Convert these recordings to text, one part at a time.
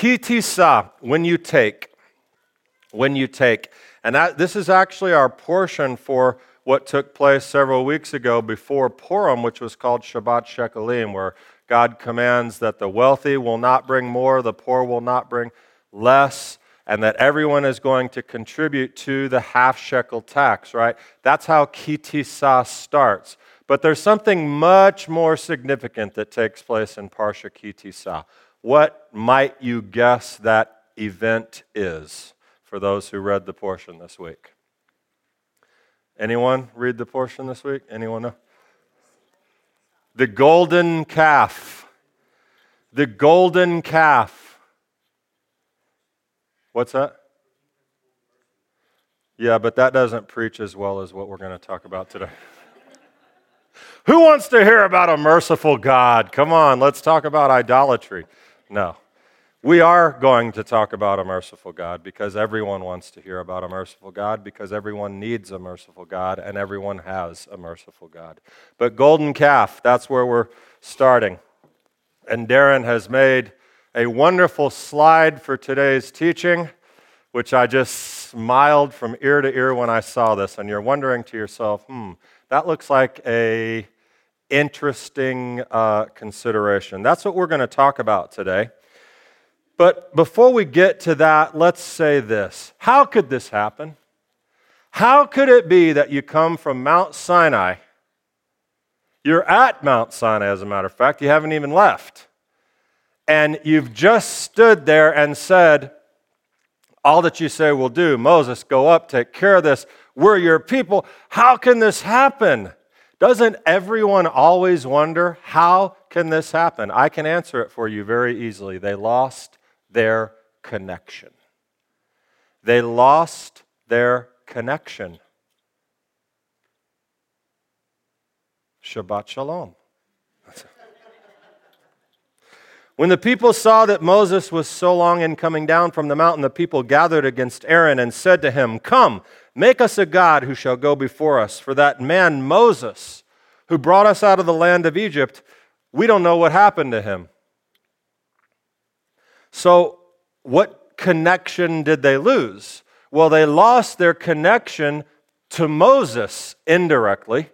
Kitisa, when you take. When you take. And that, this is actually our portion for what took place several weeks ago before Purim, which was called Shabbat Shekalim, where God commands that the wealthy will not bring more, the poor will not bring less, and that everyone is going to contribute to the half shekel tax, right? That's how Kitisa starts. But there's something much more significant that takes place in Parsha Kitisa. What might you guess that event is for those who read the portion this week? Anyone read the portion this week? Anyone know? The golden calf. The golden calf. What's that? Yeah, but that doesn't preach as well as what we're going to talk about today. Who wants to hear about a merciful God? Come on, let's talk about idolatry. No. We are going to talk about a merciful God because everyone wants to hear about a merciful God because everyone needs a merciful God and everyone has a merciful God. But golden calf, that's where we're starting. And Darren has made a wonderful slide for today's teaching, which I just smiled from ear to ear when I saw this. And you're wondering to yourself, hmm, that looks like a interesting uh, consideration. That's what we're going to talk about today. But before we get to that, let's say this How could this happen? How could it be that you come from Mount Sinai? You're at Mount Sinai, as a matter of fact, you haven't even left. And you've just stood there and said, All that you say will do. Moses, go up, take care of this. We're your people. How can this happen? Doesn't everyone always wonder, How can this happen? I can answer it for you very easily. They lost their connection. They lost their connection. Shabbat Shalom. When the people saw that Moses was so long in coming down from the mountain, the people gathered against Aaron and said to him, Come, make us a God who shall go before us. For that man Moses, who brought us out of the land of Egypt, we don't know what happened to him. So, what connection did they lose? Well, they lost their connection to Moses indirectly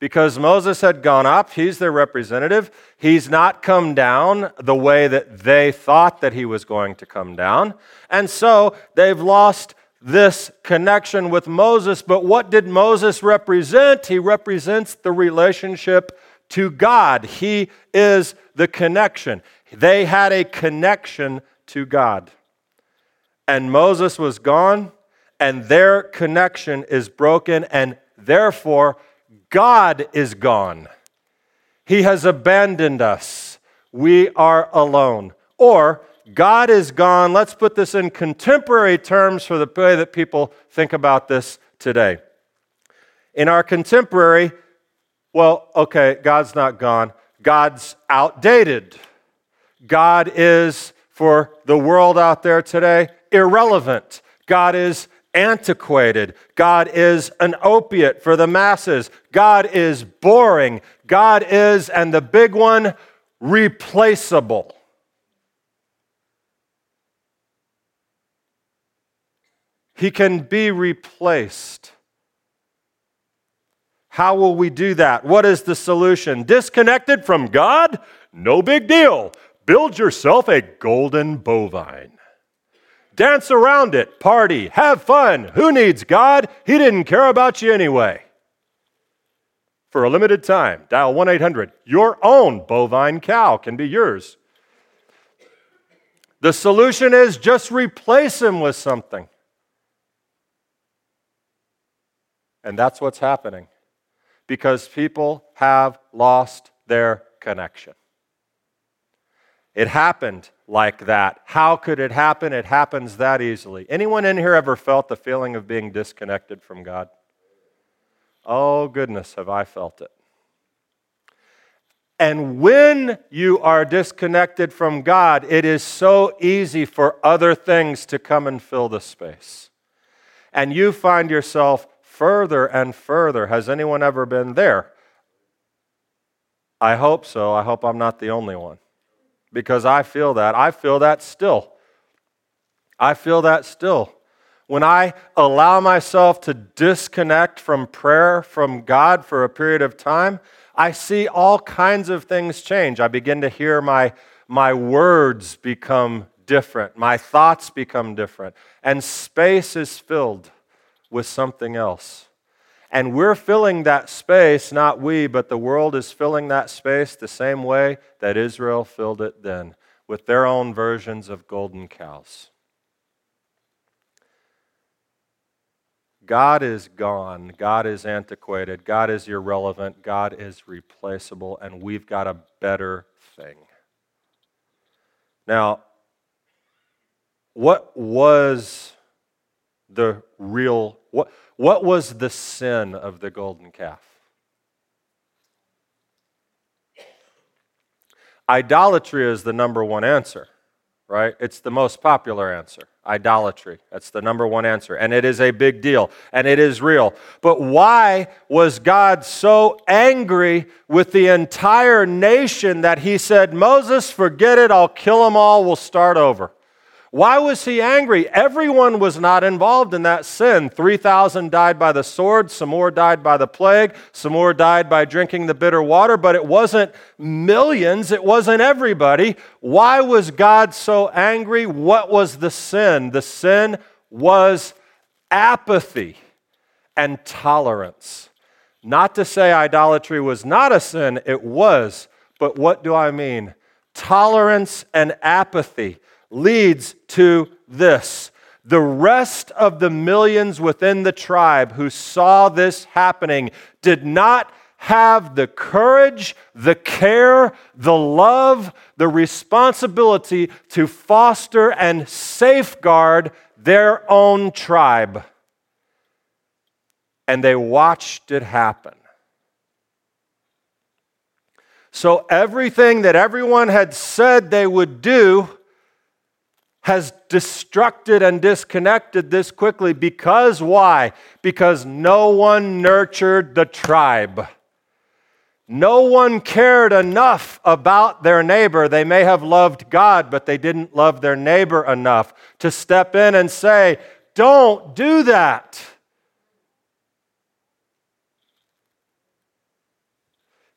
because Moses had gone up. He's their representative. He's not come down the way that they thought that he was going to come down. And so they've lost this connection with Moses. But what did Moses represent? He represents the relationship to God. He is the connection. They had a connection to God. And Moses was gone, and their connection is broken, and therefore God is gone. He has abandoned us. We are alone. Or God is gone. Let's put this in contemporary terms for the way that people think about this today. In our contemporary, well, okay, God's not gone. God's outdated. God is for the world out there today irrelevant. God is antiquated. God is an opiate for the masses. God is boring. God is, and the big one, replaceable. He can be replaced. How will we do that? What is the solution? Disconnected from God? No big deal. Build yourself a golden bovine. Dance around it, party, have fun. Who needs God? He didn't care about you anyway. For a limited time, dial 1 800. Your own bovine cow can be yours. The solution is just replace him with something. And that's what's happening because people have lost their connection. It happened like that. How could it happen? It happens that easily. Anyone in here ever felt the feeling of being disconnected from God? Oh, goodness, have I felt it. And when you are disconnected from God, it is so easy for other things to come and fill the space. And you find yourself further and further. Has anyone ever been there? I hope so. I hope I'm not the only one because I feel that. I feel that still I feel that still. When I allow myself to disconnect from prayer, from God for a period of time, I see all kinds of things change. I begin to hear my, my words become different, my thoughts become different, and space is filled with something else. And we're filling that space, not we, but the world is filling that space the same way that Israel filled it then, with their own versions of golden cows. God is gone. God is antiquated. God is irrelevant. God is replaceable. And we've got a better thing. Now, what was the real, what, what was the sin of the golden calf? Idolatry is the number one answer, right? It's the most popular answer. Idolatry. That's the number one answer. And it is a big deal, and it is real. But why was God so angry with the entire nation that he said, Moses, forget it, I'll kill them all, we'll start over? Why was he angry? Everyone was not involved in that sin. 3,000 died by the sword, some more died by the plague, some more died by drinking the bitter water, but it wasn't millions, it wasn't everybody. Why was God so angry? What was the sin? The sin was apathy and tolerance. Not to say idolatry was not a sin, it was. But what do I mean? Tolerance and apathy leads to this. The rest of the millions within the tribe who saw this happening did not have the courage, the care, the love, the responsibility to foster and safeguard their own tribe. And they watched it happen. So, everything that everyone had said they would do has destructed and disconnected this quickly because why? Because no one nurtured the tribe. No one cared enough about their neighbor. They may have loved God, but they didn't love their neighbor enough to step in and say, Don't do that.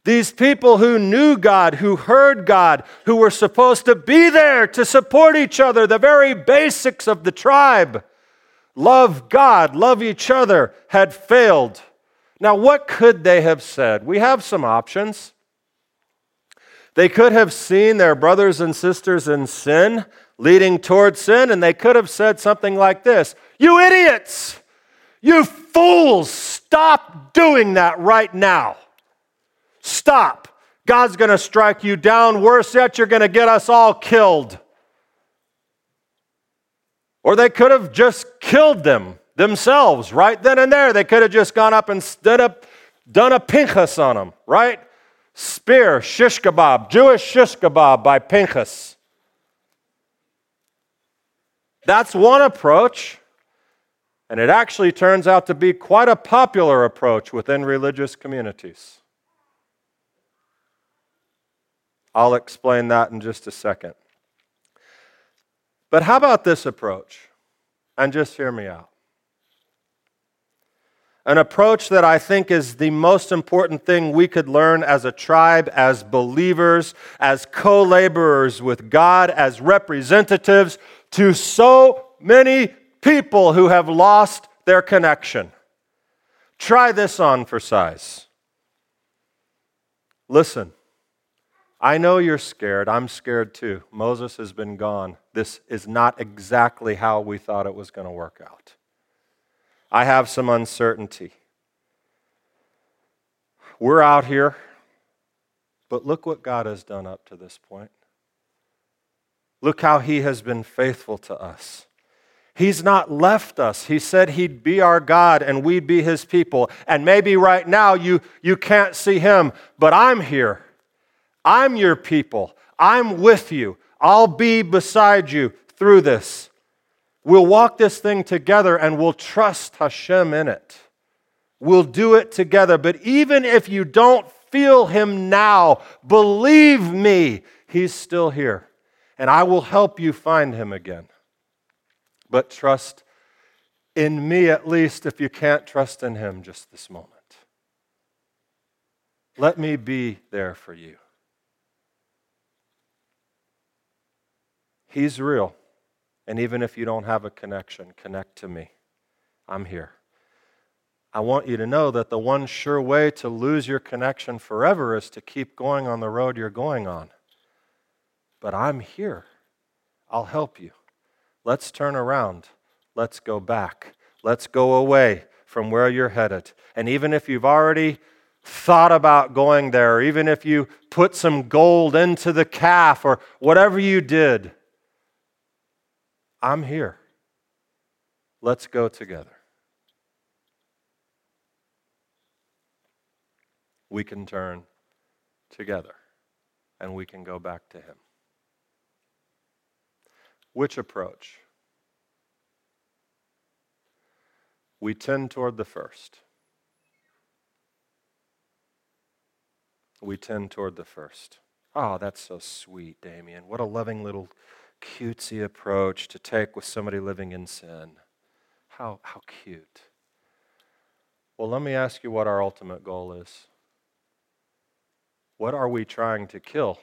These people who knew God, who heard God, who were supposed to be there to support each other, the very basics of the tribe, love God, love each other, had failed. Now, what could they have said? We have some options. They could have seen their brothers and sisters in sin, leading toward sin, and they could have said something like this You idiots! You fools! Stop doing that right now. Stop. God's going to strike you down. Worse yet, you're going to get us all killed. Or they could have just killed them themselves right then and there. They could have just gone up and stood up, done a Pinchas on them, right? Spear, shish kebab, Jewish shish kebab by Pinchas. That's one approach. And it actually turns out to be quite a popular approach within religious communities. I'll explain that in just a second. But how about this approach? And just hear me out. An approach that I think is the most important thing we could learn as a tribe, as believers, as co laborers with God, as representatives to so many people who have lost their connection. Try this on for size. Listen. I know you're scared. I'm scared too. Moses has been gone. This is not exactly how we thought it was going to work out. I have some uncertainty. We're out here, but look what God has done up to this point. Look how He has been faithful to us. He's not left us. He said He'd be our God and we'd be His people. And maybe right now you, you can't see Him, but I'm here. I'm your people. I'm with you. I'll be beside you through this. We'll walk this thing together and we'll trust Hashem in it. We'll do it together. But even if you don't feel Him now, believe me, He's still here. And I will help you find Him again. but trust in me at least if you can't trust in him just this moment. Let me be there for you. He's real. And even if you don't have a connection, connect to me. I'm here. I want you to know that the one sure way to lose your connection forever is to keep going on the road you're going on. But I'm here. I'll help you. Let's turn around. Let's go back. Let's go away from where you're headed. And even if you've already thought about going there, even if you put some gold into the calf or whatever you did, I'm here. Let's go together. We can turn together and we can go back to Him. Which approach? We tend toward the first. We tend toward the first. Oh, that's so sweet, Damian. What a loving little cutesy approach to take with somebody living in sin. How, how cute. Well, let me ask you what our ultimate goal is. What are we trying to kill?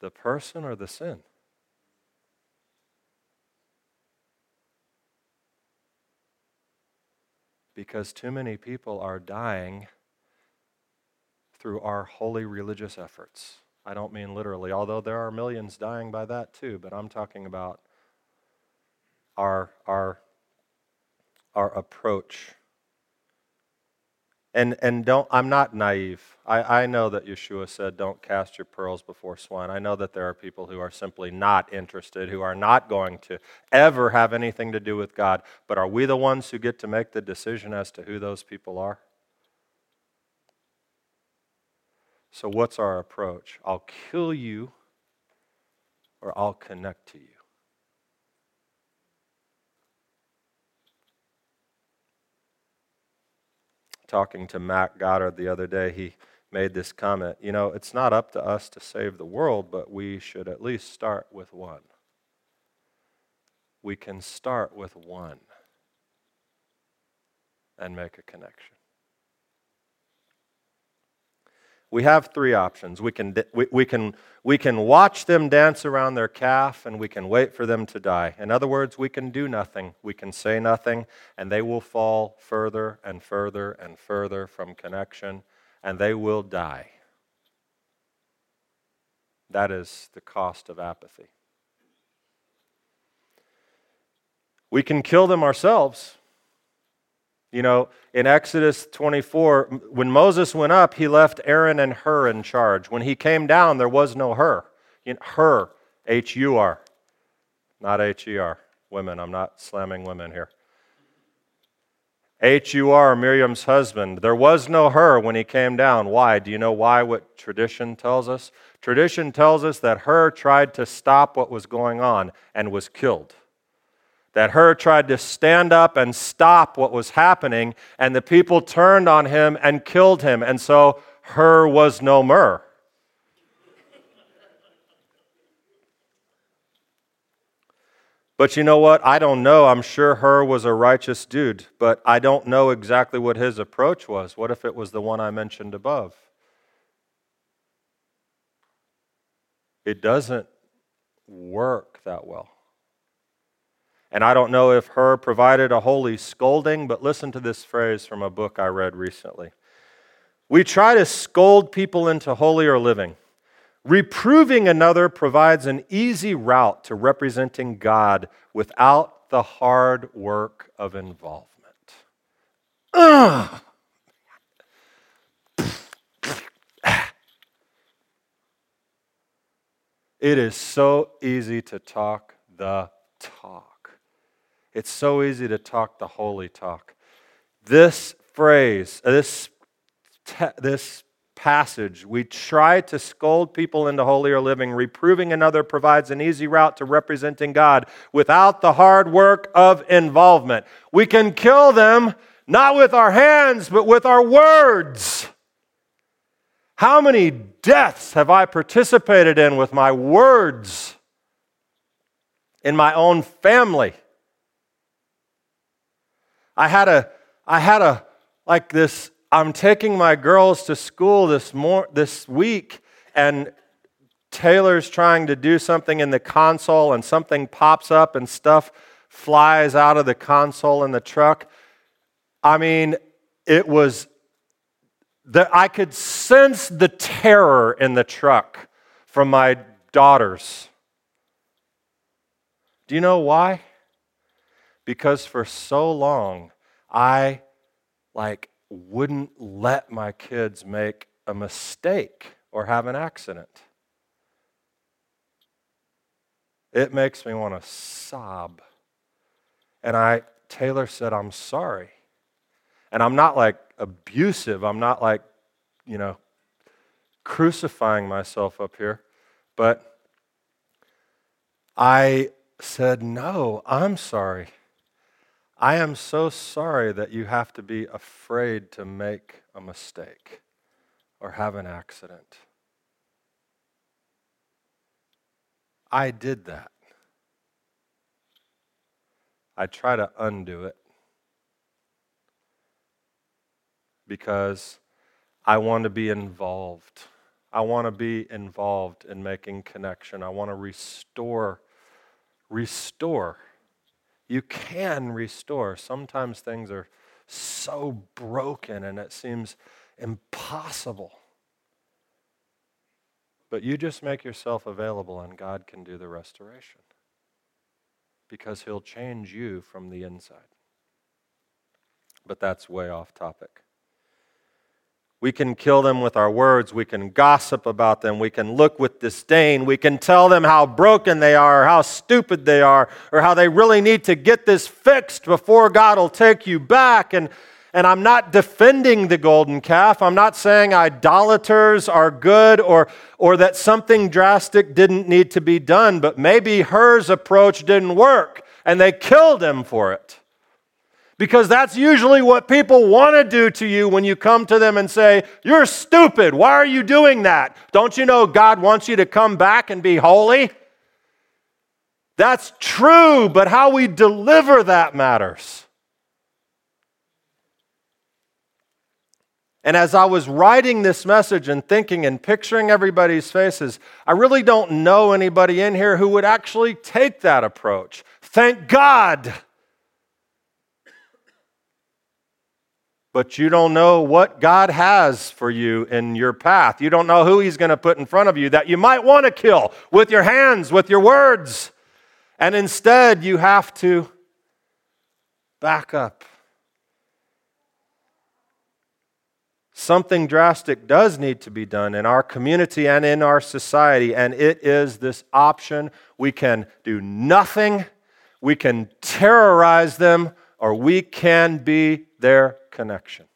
The person or the sin? because too many people are dying through our holy religious efforts. I don't mean literally, although there are millions dying by that too, but I'm talking about our, our, our approach and, and don't, I'm not naive. I, I know that Yeshua said, don't cast your pearls before swine. I know that there are people who are simply not interested, who are not going to ever have anything to do with God. But are we the ones who get to make the decision as to who those people are? So, what's our approach? I'll kill you or I'll connect to you. talking to Mac Goddard the other day, he made this comment. You know, it's not up to us to save the world, but we should at least start with one. We can start with one and make a connection. We have three options. We can, we, we, can, we can watch them dance around their calf and we can wait for them to die. In other words, we can do nothing. We can say nothing, and they will fall further and further and further from connection, and they will die. That is the cost of apathy. We can kill them ourselves. You know, in Exodus 24, when Moses went up, he left Aaron and Hur in charge. When he came down, there was no Hur. Her, H U R, not H E R. Women, I'm not slamming women here. H U R, Miriam's husband. There was no Hur when he came down. Why? Do you know why? What tradition tells us? Tradition tells us that Hur tried to stop what was going on and was killed that Hur tried to stand up and stop what was happening, and the people turned on him and killed him. And so Hur was no more. But you know what? I don't know. I'm sure Hur was a righteous dude, but I don't know exactly what his approach was. What if it was the one I mentioned above? It doesn't work that well. And I don't know if Hur provided a holy scolding, but listen to this phrase from a book I read recently. We try to scold people into holier living. Reproving another provides an easy route to representing God without the hard work of involvement. Ugh. It is so easy to talk the talk. It's so easy to talk the holy talk. This phrase, uh, this, this passage, we try to scold people into holier living. Reproving another provides an easy route to representing God without the hard work of involvement. We can kill them not with our hands, but with our words. How many deaths have I participated in with my words? in my own family. I had a, I had a, like this, I'm taking my girls to school this, mor- this week, and Taylor's trying to do something in the console, and something pops up, and stuff flies out of the console in the truck. I mean, it was that I could sense the terror in the truck from my daughters. Do you know why? Because for so long, I like wouldn't let my kids make a mistake or have an accident. It makes me want to sob. And I, Taylor said, I'm sorry. And I'm not like abusive. I'm not like, you know, crucifying myself up here. But I said, No, I'm sorry. I am so sorry that you have to be afraid to make a mistake or have an accident. I did that. I try to undo it because I want to be involved. I want to be involved in making connection. I want to restore. Restore. You can restore. Sometimes things are so broken and it seems impossible. But you just make yourself available and God can do the restoration because He'll change you from the inside. But that's way off topic. We can kill them with our words. We can gossip about them. We can look with disdain. We can tell them how broken they are, how stupid they are, or how they really need to get this fixed before God will take you back. And, and I'm not defending the golden calf. I'm not saying idolaters are good or, or that something drastic didn't need to be done, but maybe Hur's approach didn't work and they killed him for it. Because that's usually what people want to do to you when you come to them and say, You're stupid. Why are you doing that? Don't you know God wants you to come back and be holy? That's true, but how we deliver that matters. And as I was writing this message and thinking and picturing everybody's faces, I really don't know anybody in here who would actually take that approach. Thank God. But you don't know what God has for you in your path. You don't know who He's going to put in front of you that you might want to kill with your hands, with your words. And instead, you have to back up. Something drastic does need to be done in our community and in our society, and it is this option. We can do nothing, we can terrorize them, or we can be their connection.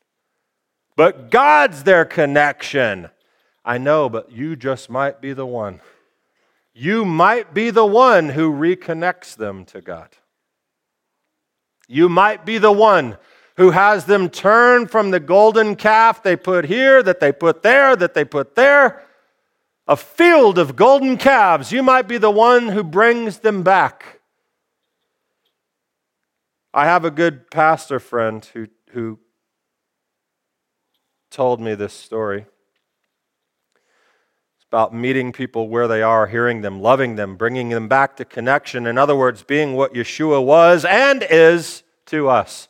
But God's their connection. I know, but you just might be the one. You might be the one who reconnects them to God. You might be the one who has them turn from the golden calf they put here, that they put there, that they put there, a field of golden calves. You might be the one who brings them back. I have a good pastor friend who, who told me this story. It's about meeting people where they are, hearing them, loving them, bringing them back to connection. In other words, being what Yeshua was and is to us.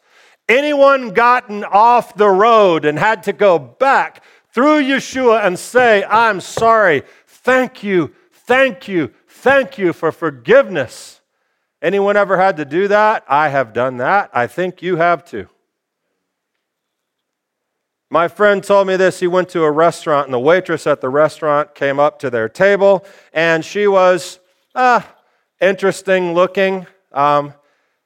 Anyone gotten off the road and had to go back through Yeshua and say, I'm sorry, thank you, thank you, thank you for forgiveness. Anyone ever had to do that? I have done that. I think you have too. My friend told me this. He went to a restaurant, and the waitress at the restaurant came up to their table, and she was ah, interesting looking, um,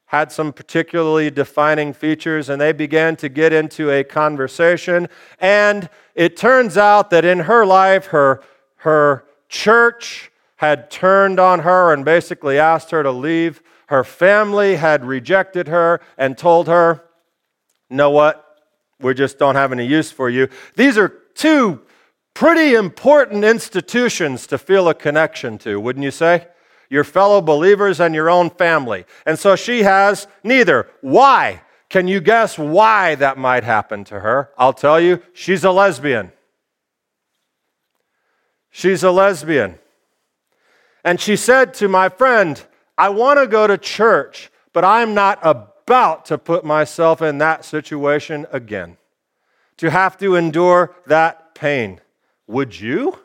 had some particularly defining features, and they began to get into a conversation. And it turns out that in her life, her, her church had turned on her and basically asked her to leave. Her family had rejected her and told her, know what? we just don't have any use for you. These are two pretty important institutions to feel a connection to, wouldn't you say? your fellow believers and your own family. And so she has neither. Why? Can you guess why that might happen to her? I'll tell you, she's a lesbian. She's a lesbian. And she said to my friend, I want to go to church, but I'm not about to put myself in that situation again, to have to endure that pain. Would you?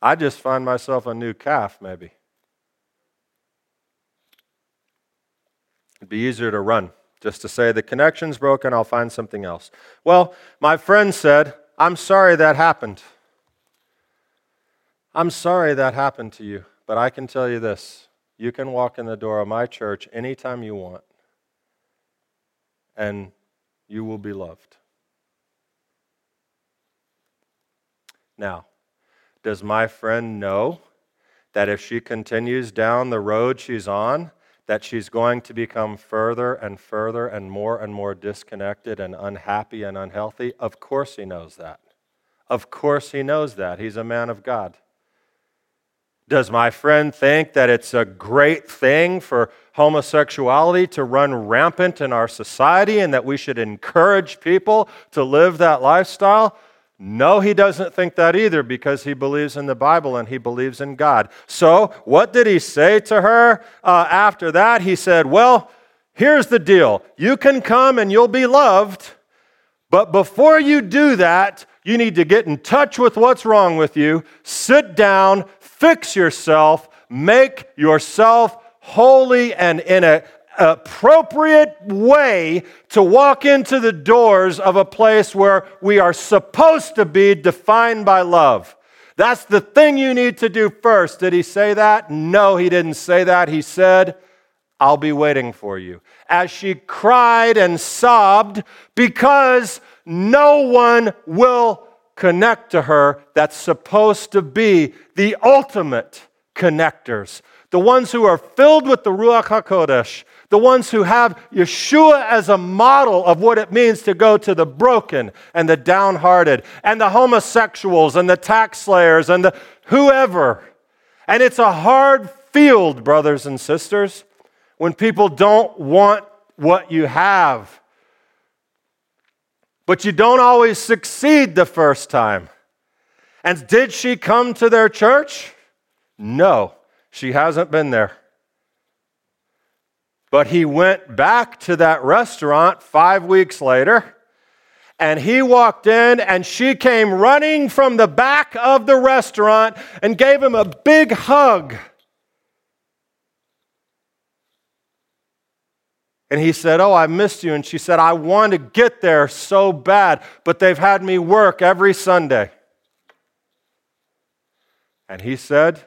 I just find myself a new calf, maybe. It'd be easier to run, just to say, the connection's broken, I'll find something else. Well, my friend said, I'm sorry that happened. I'm sorry that happened to you, but I can tell you this you can walk in the door of my church anytime you want, and you will be loved. Now, does my friend know that if she continues down the road she's on, that she's going to become further and further and more and more disconnected and unhappy and unhealthy? Of course he knows that. Of course he knows that. He's a man of God. Does my friend think that it's a great thing for homosexuality to run rampant in our society and that we should encourage people to live that lifestyle? No, he doesn't think that either because he believes in the Bible and he believes in God. So, what did he say to her uh, after that? He said, Well, here's the deal you can come and you'll be loved, but before you do that, you need to get in touch with what's wrong with you, sit down, fix yourself, make yourself holy and in an appropriate way to walk into the doors of a place where we are supposed to be defined by love. That's the thing you need to do first. Did he say that? No, he didn't say that. He said, I'll be waiting for you. As she cried and sobbed because no one will connect to her that's supposed to be the ultimate connectors. The ones who are filled with the Ruach HaKodesh, the ones who have Yeshua as a model of what it means to go to the broken and the downhearted, and the homosexuals and the tax slayers and the whoever. And it's a hard field, brothers and sisters, when people don't want what you have. But you don't always succeed the first time. And did she come to their church? No, she hasn't been there. But he went back to that restaurant five weeks later, and he walked in, and she came running from the back of the restaurant and gave him a big hug. And he said, Oh, I missed you. And she said, I want to get there so bad, but they've had me work every Sunday. And he said,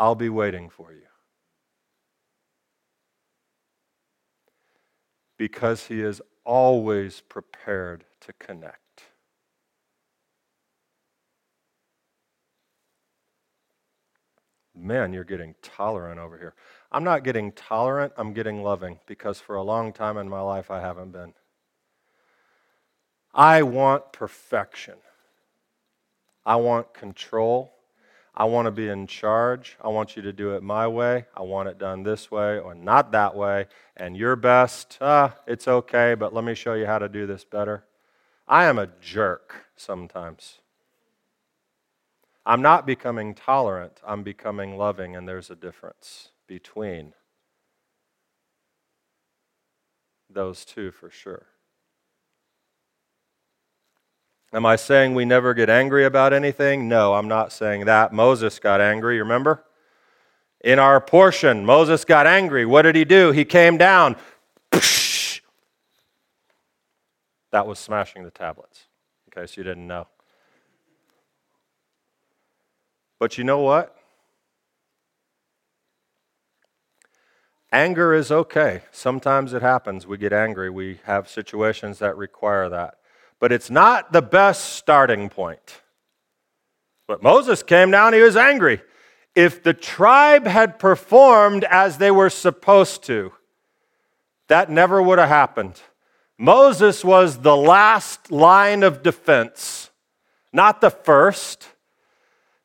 I'll be waiting for you. Because he is always prepared to connect. Man, you're getting tolerant over here. I'm not getting tolerant, I'm getting loving because for a long time in my life I haven't been. I want perfection. I want control. I want to be in charge. I want you to do it my way. I want it done this way or not that way. And your best, ah, it's okay, but let me show you how to do this better. I am a jerk sometimes. I'm not becoming tolerant, I'm becoming loving, and there's a difference between those two for sure. Am I saying we never get angry about anything? No, I'm not saying that. Moses got angry, remember? In our portion, Moses got angry. What did he do? He came down. That was smashing the tablets, in case you didn't know. But you know what? Anger is okay. Sometimes it happens. We get angry. We have situations that require that. But it's not the best starting point. But Moses came down, he was angry. If the tribe had performed as they were supposed to, that never would have happened. Moses was the last line of defense, not the first.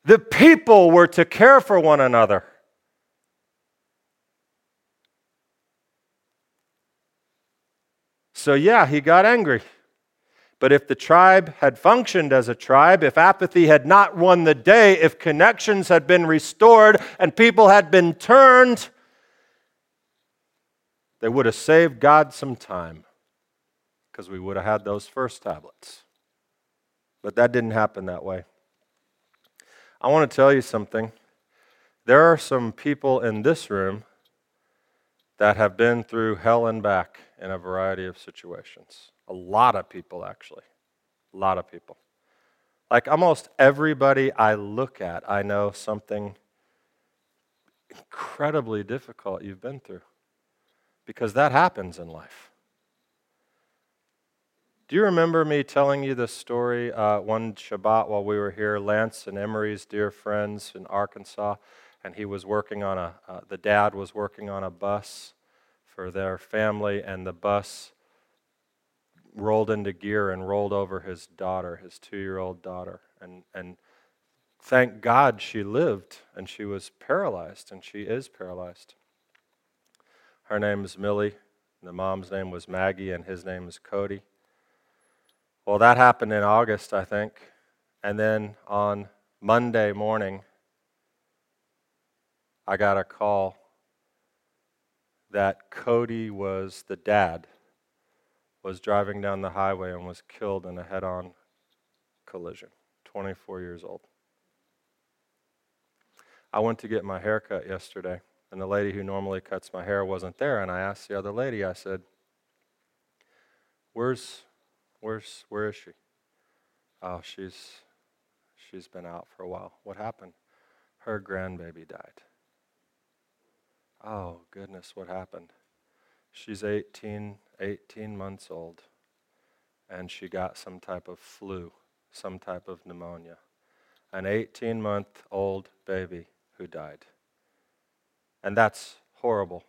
The people were to care for one another. So, yeah, he got angry. But if the tribe had functioned as a tribe, if apathy had not won the day, if connections had been restored and people had been turned, they would have saved God some time because we would have had those first tablets. But that didn't happen that way. I want to tell you something. There are some people in this room that have been through hell and back in a variety of situations. A lot of people, actually. A lot of people. Like almost everybody I look at, I know something incredibly difficult you've been through because that happens in life. Do you remember me telling you the story uh, one Shabbat while we were here? Lance and Emery's dear friends in Arkansas, and he was working on a, uh, the dad was working on a bus for their family, and the bus rolled into gear and rolled over his daughter, his two year old daughter. And, and thank God she lived and she was paralyzed, and she is paralyzed. Her name is Millie. The mom's name was Maggie, and his name is Cody. Well, that happened in August, I think. And then on Monday morning, I got a call that Cody was the dad was driving down the highway and was killed in a head on collision, 24 years old. I went to get my hair cut yesterday, and the lady who normally cuts my hair wasn't there. And I asked the other lady, I said, Where's, where's, where is she? Oh, she's, she's been out for a while. What happened? Her grandbaby died. Oh, goodness, what happened? She's 18, 18 months old, and she got some type of flu, some type of pneumonia. An 18 month old baby who died. And that's horrible.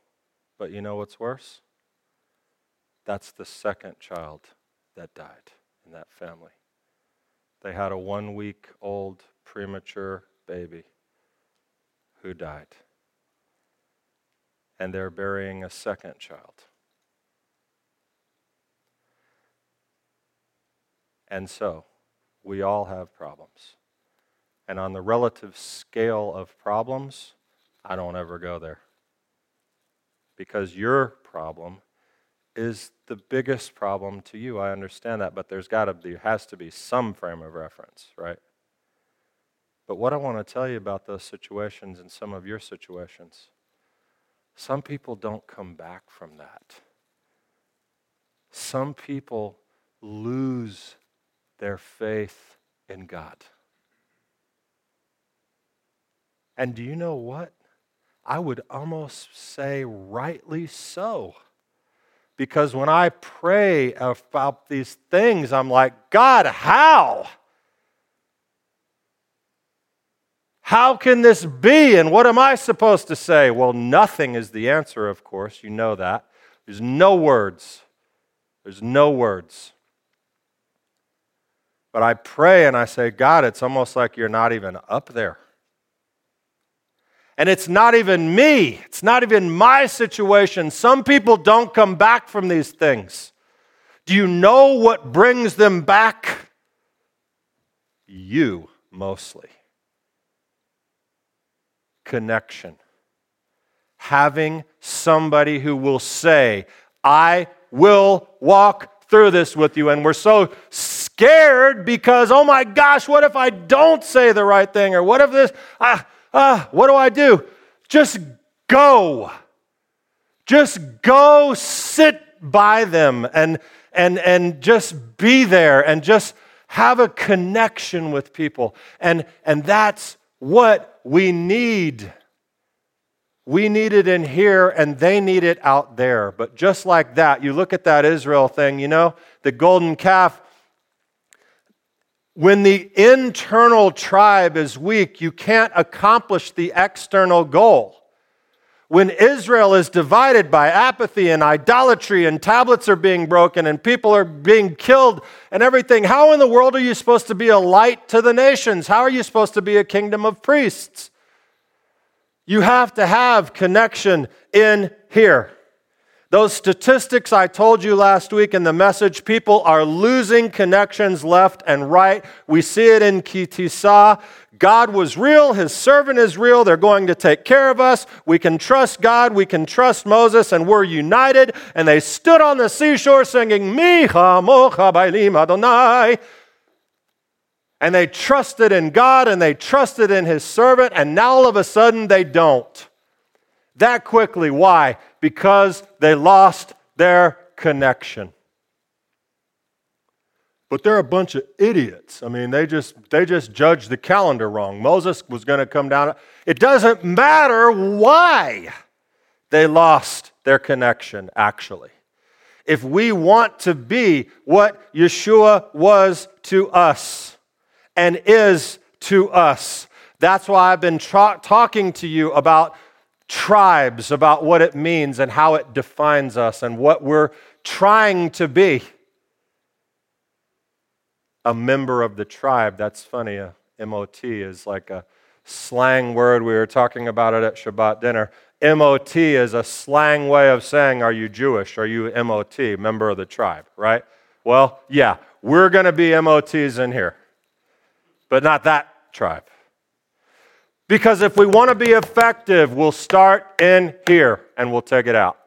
But you know what's worse? That's the second child that died in that family. They had a one week old premature baby who died. And they're burying a second child. And so, we all have problems. And on the relative scale of problems, I don't ever go there. Because your problem is the biggest problem to you. I understand that, but there's got to be has to be some frame of reference, right? But what I want to tell you about those situations and some of your situations, some people don't come back from that. Some people lose their faith in God. And do you know what? I would almost say rightly so. Because when I pray about these things, I'm like, God, how? How can this be? And what am I supposed to say? Well, nothing is the answer, of course. You know that. There's no words. There's no words. But I pray and I say, God, it's almost like you're not even up there. And it's not even me, it's not even my situation. Some people don't come back from these things. Do you know what brings them back? You, mostly. Connection. Having somebody who will say, I will walk through this with you. And we're so scared because, oh my gosh, what if I don't say the right thing? Or what if this, ah, ah, what do I do? Just go. Just go sit by them and, and, and just be there and just have a connection with people. And, and that's what we need. We need it in here and they need it out there. But just like that, you look at that Israel thing, you know, the golden calf, when the internal tribe is weak, you can't accomplish the external goal. when Israel is divided by apathy and idolatry, and tablets are being broken, and people are being killed, and everything, how in the world are you supposed to be a light to the nations? How are you supposed to be a kingdom of priests? You have to have connection in here. Those statistics I told you last week in the message, people are losing connections left and right. We see it in Ki Tisa. God was real, his servant is real, they're going to take care of us. We can trust God, we can trust Moses, and we're united. And they stood on the seashore singing, Mi Chamocha Ba'elim Adonai. And they trusted in God and they trusted in his servant, and now all of a sudden they don't. That quickly. Why? Because they lost their connection. But they're a bunch of idiots. I mean, they just they just judged the calendar wrong. Moses was going to come down. It doesn't matter why they lost their connection actually. If we want to be what Yeshua was to us and is to us, that's why I've been tra- talking to you about tribes, about what it means and how it defines us and what we're trying to be a member of the tribe. That's funny. A MOT is like a slang word. We were talking about it at Shabbat dinner. MOT is a slang way of saying, Are you Jewish? Are you MOT, member of the tribe, right? Well, yeah, we're going to be MOTs in here, but not that tribe. Because if we want to be effective, we'll start in here and we'll take it out.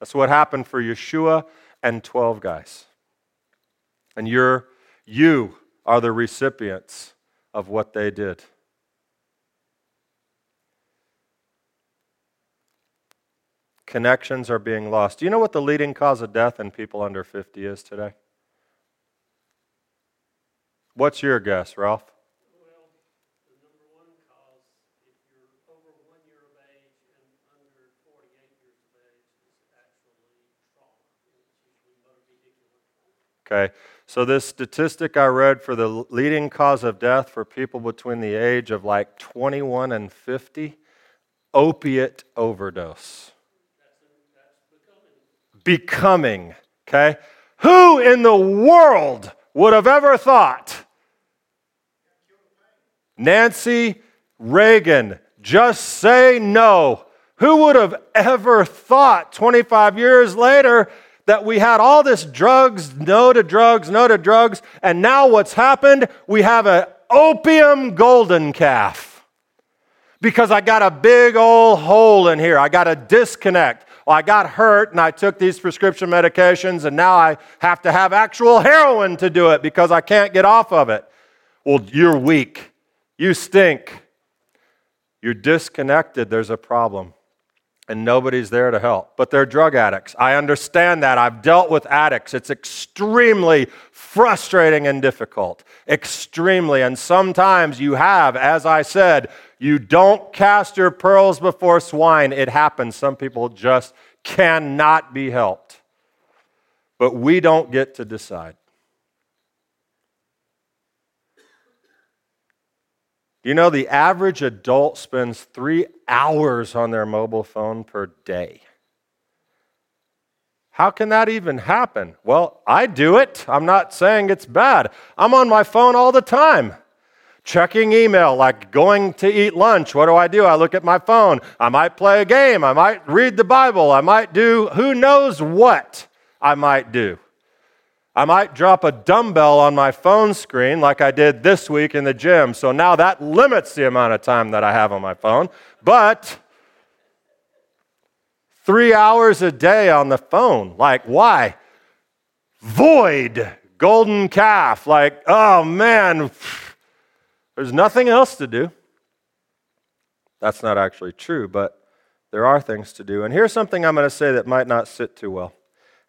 That's what happened for Yeshua and 12 guys. And you're you are the recipients of what they did. Connections are being lost. Do you know what the leading cause of death in people under 50 is today? What's your guess, Ralph? Okay, so this statistic I read for the leading cause of death for people between the age of like 21 and 50 opiate overdose. Becoming, okay? Who in the world would have ever thought Nancy Reagan, just say no? Who would have ever thought 25 years later that we had all this drugs, no to drugs, no to drugs, and now what's happened? We have an opium golden calf. Because I got a big old hole in here. I got a disconnect. Well, I got hurt and I took these prescription medications, and now I have to have actual heroin to do it because I can't get off of it. Well, you're weak. You stink. You're disconnected. There's a problem and nobody's there to help. But they're drug addicts. I understand that. I've dealt with addicts. It's extremely frustrating and difficult. Extremely. And sometimes you have, as I said, you don't cast your pearls before swine. It happens. Some people just cannot be helped. But we don't get to decide. You know, the average adult spends three hours on their mobile phone per day. How can that even happen? Well, I do it. I'm not saying it's bad. I'm on my phone all the time. Checking email, like going to eat lunch. What do I do? I look at my phone. I might play a game. I might read the Bible. I might do who knows what I might do. I might drop a dumbbell on my phone screen like I did this week in the gym. So now that limits the amount of time that I have on my phone. But three hours a day on the phone. Like, why? Void, golden calf. Like, oh man, there's nothing else to do. That's not actually true, but there are things to do. And here's something I'm going to say that might not sit too well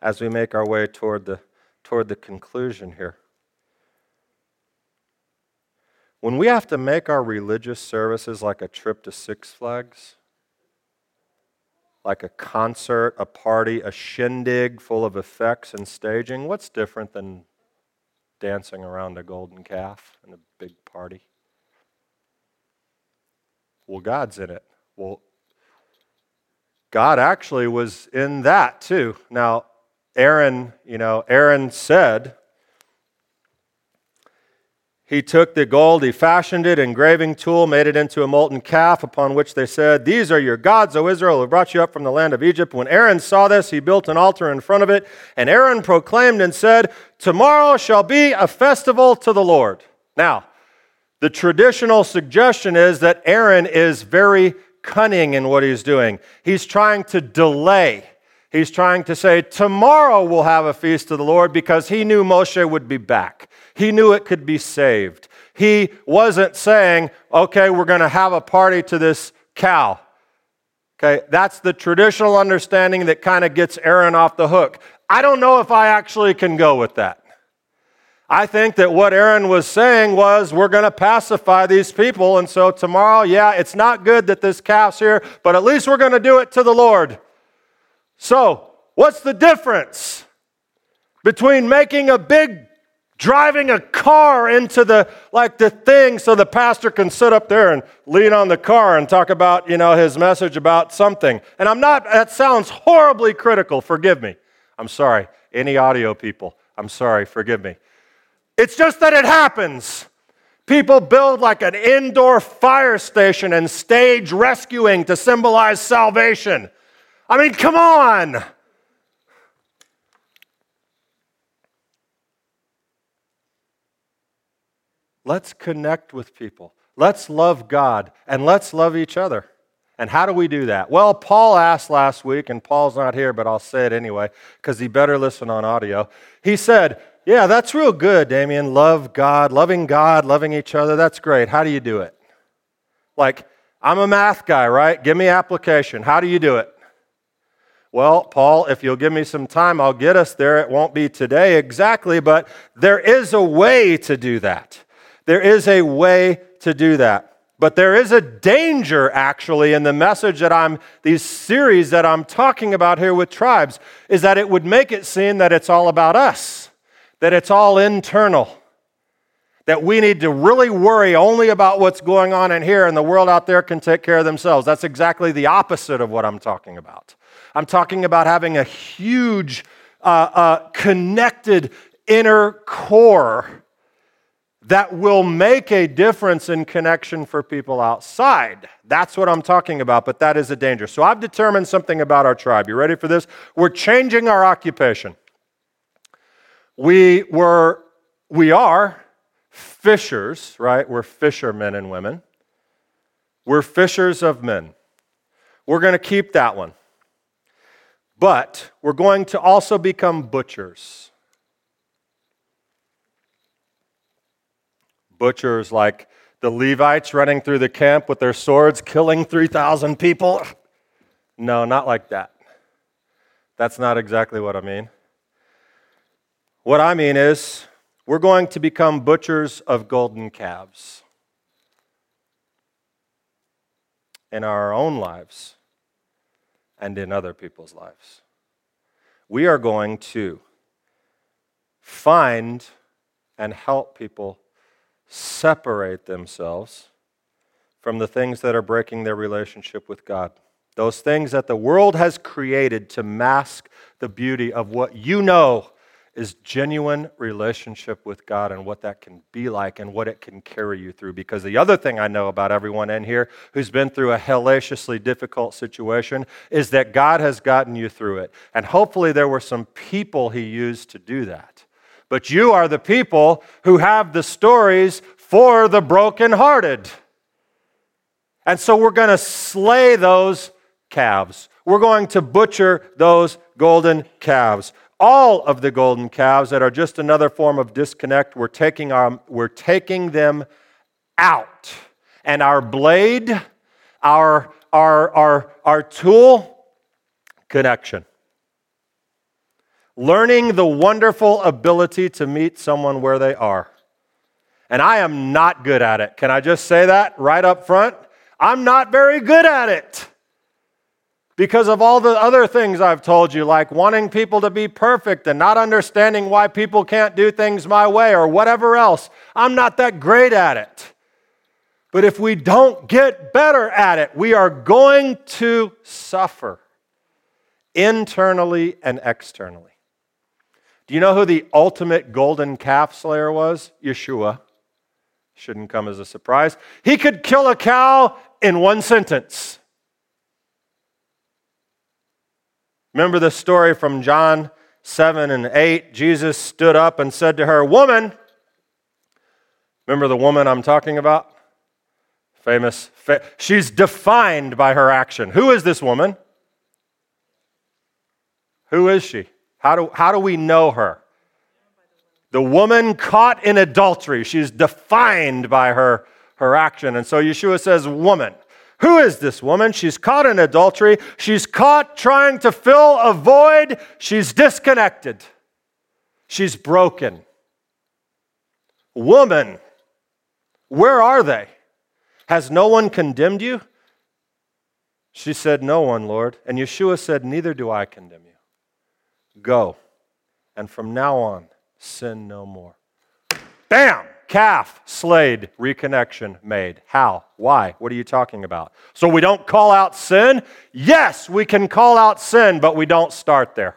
as we make our way toward the toward the conclusion here. When we have to make our religious services like a trip to Six Flags, like a concert, a party, a shindig full of effects and staging, what's different than dancing around a golden calf in a big party? Well, God's in it. Well, God actually was in that too. Now, Aaron, you know, Aaron said, he took the gold, he fashioned it, engraving tool, made it into a molten calf, upon which they said, These are your gods, O Israel, who brought you up from the land of Egypt. When Aaron saw this, he built an altar in front of it, and Aaron proclaimed and said, Tomorrow shall be a festival to the Lord. Now, the traditional suggestion is that Aaron is very cunning in what he's doing. He's trying to delay. He's trying to say, Tomorrow we'll have a feast to the Lord because he knew Moshe would be back. He knew it could be saved. He wasn't saying, okay, we're going to have a party to this cow. Okay, that's the traditional understanding that kind of gets Aaron off the hook. I don't know if I actually can go with that. I think that what Aaron was saying was, we're going to pacify these people. And so tomorrow, yeah, it's not good that this calf's here, but at least we're going to do it to the Lord. So, what's the difference between making a big driving a car into the like the thing so the pastor can sit up there and lean on the car and talk about you know his message about something? And i'm not that sounds horribly critical. Forgive me. I'm sorry. Any audio people i'm sorry. Forgive me. It's just that it happens. People build like an indoor fire station and stage rescuing to symbolize salvation i mean come on Let's connect with people. Let's love God and let's love each other. And how do we do that? Well, Paul asked last week, and Paul's not here, but I'll say it anyway, because he better listen on audio. He said, Yeah, that's real good, Damian. Love God, loving God, loving each other. That's great. How do you do it? Like, I'm a math guy, right? Give me application. How do you do it? Well, Paul, if you'll give me some time, I'll get us there. It won't be today exactly, but there is a way to do that. There is a way to do that. But there is a danger actually in the message that I'm, these series that I'm talking about here with tribes, is that it would make it seem that it's all about us, that it's all internal, that we need to really worry only about what's going on in here and the world out there can take care of themselves. That's exactly the opposite of what I'm talking about. I'm talking about having a huge, uh, uh, connected inner core that will make a difference in connection for people outside. That's what I'm talking about, but that is a danger. So I've determined something about our tribe. You ready for this? We're changing our occupation. We were we are fishers, right? We're fishermen and women. We're fishers of men. We're going to keep that one. But we're going to also become butchers. butchers like the Levites running through the camp with their swords, killing 3,000 people. No, not like that. That's not exactly what I mean. What I mean is, we're going to become butchers of golden calves in our own lives and in other people's lives. We are going to find and help people separate themselves from the things that are breaking their relationship with God. Those things that the world has created to mask the beauty of what you know is genuine relationship with God and what that can be like and what it can carry you through. Because the other thing I know about everyone in here who's been through a hellaciously difficult situation is that God has gotten you through it. And hopefully there were some people He used to do that. But you are the people who have the stories for the brokenhearted. And so we're going to slay those calves. We're going to butcher those golden calves. All of the golden calves that are just another form of disconnect, we're taking, our, we're taking them out. And our blade, our, our, our, our tool, connection learning the wonderful ability to meet someone where they are. And I am not good at it. Can I just say that right up front? I'm not very good at it because of all the other things I've told you, like wanting people to be perfect and not understanding why people can't do things my way or whatever else. I'm not that great at it. But if we don't get better at it, we are going to suffer. internally and externally. Do you know who the ultimate golden calf slayer was? Yeshua. Shouldn't come as a surprise. He could kill a cow in one sentence. Remember the story from John 7 and 8? Jesus stood up and said to her, Woman, remember the woman I'm talking about? Famous. Fa- she's defined by her action. Who is this woman? Who is she? How do, how do we know her? The woman caught in adultery. She's defined by her, her action. And so Yeshua says, Woman. Who is this woman? She's caught in adultery. She's caught trying to fill a void. She's disconnected. She's broken. Woman, where are they? Has no one condemned you? She said, No one, Lord. And Yeshua said, Neither do I condemn you. Go. And from now on, sin no more. Bam! Calf slayed, reconnection made. How? Why? What are you talking about? So we don't call out sin? Yes, we can call out sin, but we don't start there.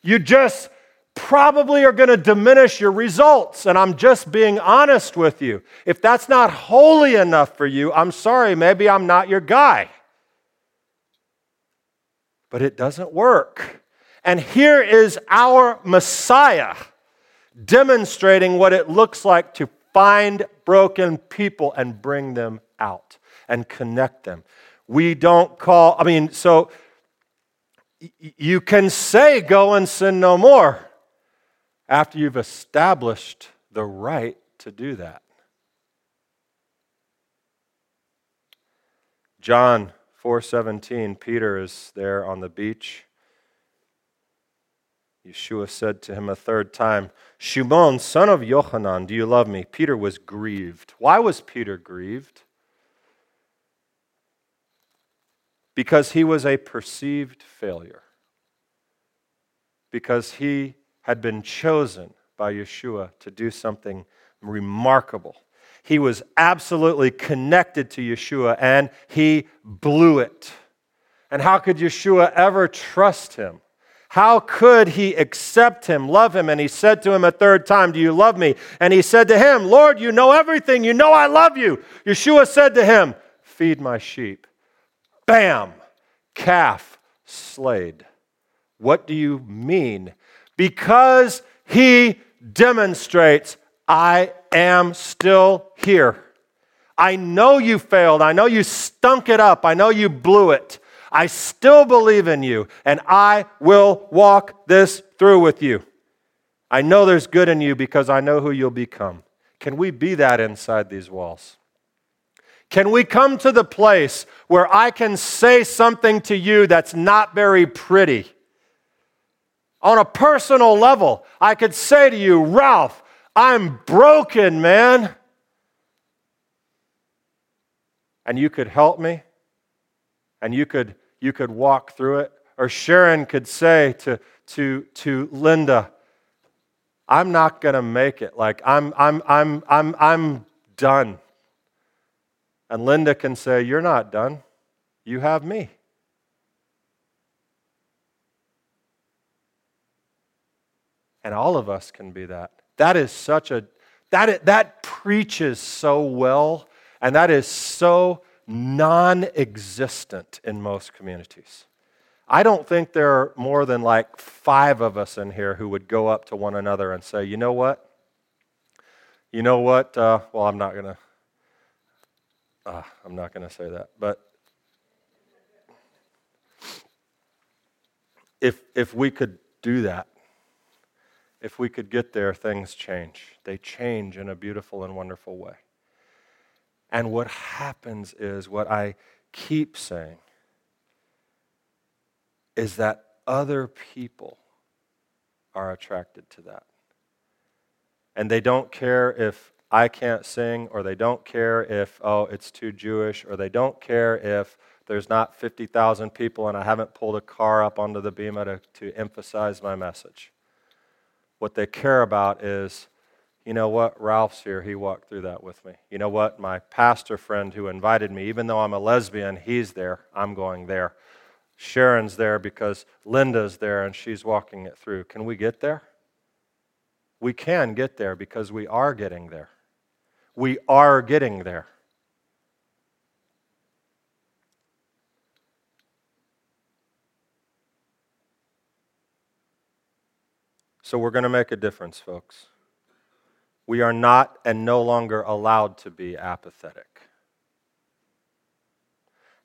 You just probably are going to diminish your results. And I'm just being honest with you. If that's not holy enough for you, I'm sorry, maybe I'm not your guy. But it doesn't work. And here is our Messiah demonstrating what it looks like to find broken people and bring them out and connect them. We don't call, I mean, so you can say, go and sin no more after you've established the right to do that. John 4:17 Peter is there on the beach Yeshua said to him a third time, Shimon, son of Yochanan, do you love me? Peter was grieved. Why was Peter grieved? Because he was a perceived failure. Because he had been chosen by Yeshua to do something remarkable. He was absolutely connected to Yeshua and he blew it. And how could Yeshua ever trust him? How could he accept him, love him? And he said to him a third time, Do you love me? And he said to him, Lord, you know everything. You know I love you. Yeshua said to him, Feed my sheep. Bam! Calf slayed. What do you mean? Because he demonstrates, I am still here. I know you failed. I know you stunk it up. I know you blew it. I still believe in you, and I will walk this through with you. I know there's good in you because I know who you'll become. Can we be that inside these walls? Can we come to the place where I can say something to you that's not very pretty? On a personal level, I could say to you, Ralph, I'm broken, man. And you could help me, and you could you could walk through it. Or Sharon could say to, to, to Linda, I'm not going to make it. Like, I'm, I'm, I'm, I'm, I'm done. And Linda can say, You're not done. You have me. And all of us can be that. That is such a, that, that preaches so well, and that is so non existent in most communities. I don't think there are more than like five of us in here who would go up to one another and say, you know what? You know what? Uh, well, I'm not going to. Uh, I'm not going to say that. But if, if we could do that, if we could get there, things change. They change in a beautiful and wonderful way. And what happens is what I keep saying is that other people are attracted to that. And they don't care if I can't sing, or they don't care if, oh, it's too Jewish, or they don't care if there's not 50,000 people and I haven't pulled a car up onto the bema to, to emphasize my message. What they care about is you know what? Ralph's here. He walked through that with me. You know what? My pastor friend who invited me, even though I'm a lesbian, he's there. I'm going there. Sharon's there because Linda's there and she's walking it through. Can we get there? We can get there because we are getting there. We are getting there. So we're going to make a difference, folks. We are not and no longer allowed to be apathetic.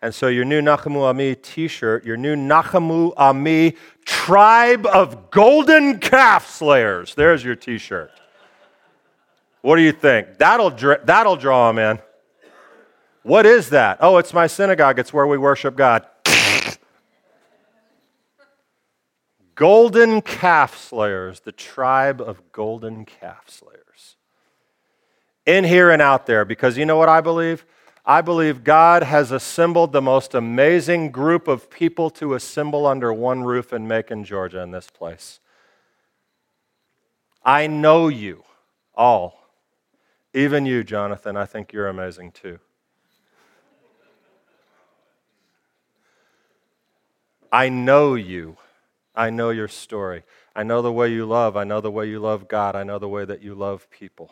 And so your new Nachamu Ami t-shirt, your new Nachamu Ami tribe of golden calf slayers. There's your t-shirt. What do you think? That'll, that'll draw them in. What is that? Oh, it's my synagogue. It's where we worship God. golden calf slayers, the tribe of golden calf slayers. In here and out there, because you know what I believe? I believe God has assembled the most amazing group of people to assemble under one roof in Macon, Georgia, in this place. I know you all. Even you, Jonathan, I think you're amazing too. I know you. I know your story. I know the way you love. I know the way you love God. I know the way that you love people.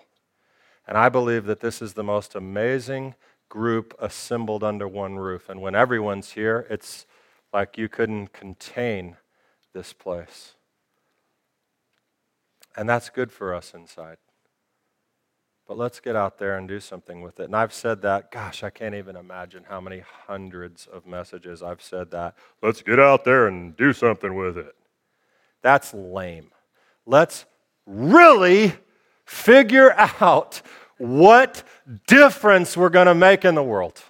And I believe that this is the most amazing group assembled under one roof. And when everyone's here, it's like you couldn't contain this place. And that's good for us inside. But let's get out there and do something with it. And I've said that, gosh, I can't even imagine how many hundreds of messages I've said that. Let's get out there and do something with it. That's lame. Let's really figure out what difference we're going to make in the world.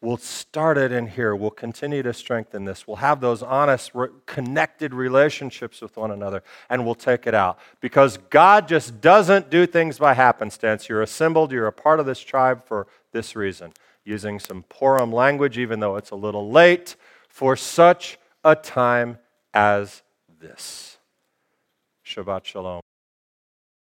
We'll start it in here. We'll continue to strengthen this. We'll have those honest, connected relationships with one another, and we'll take it out. Because God just doesn't do things by happenstance. You're assembled, you're a part of this tribe for this reason. Using some Purim language, even though it's a little late, for such a time as this. Shabbat Shalom.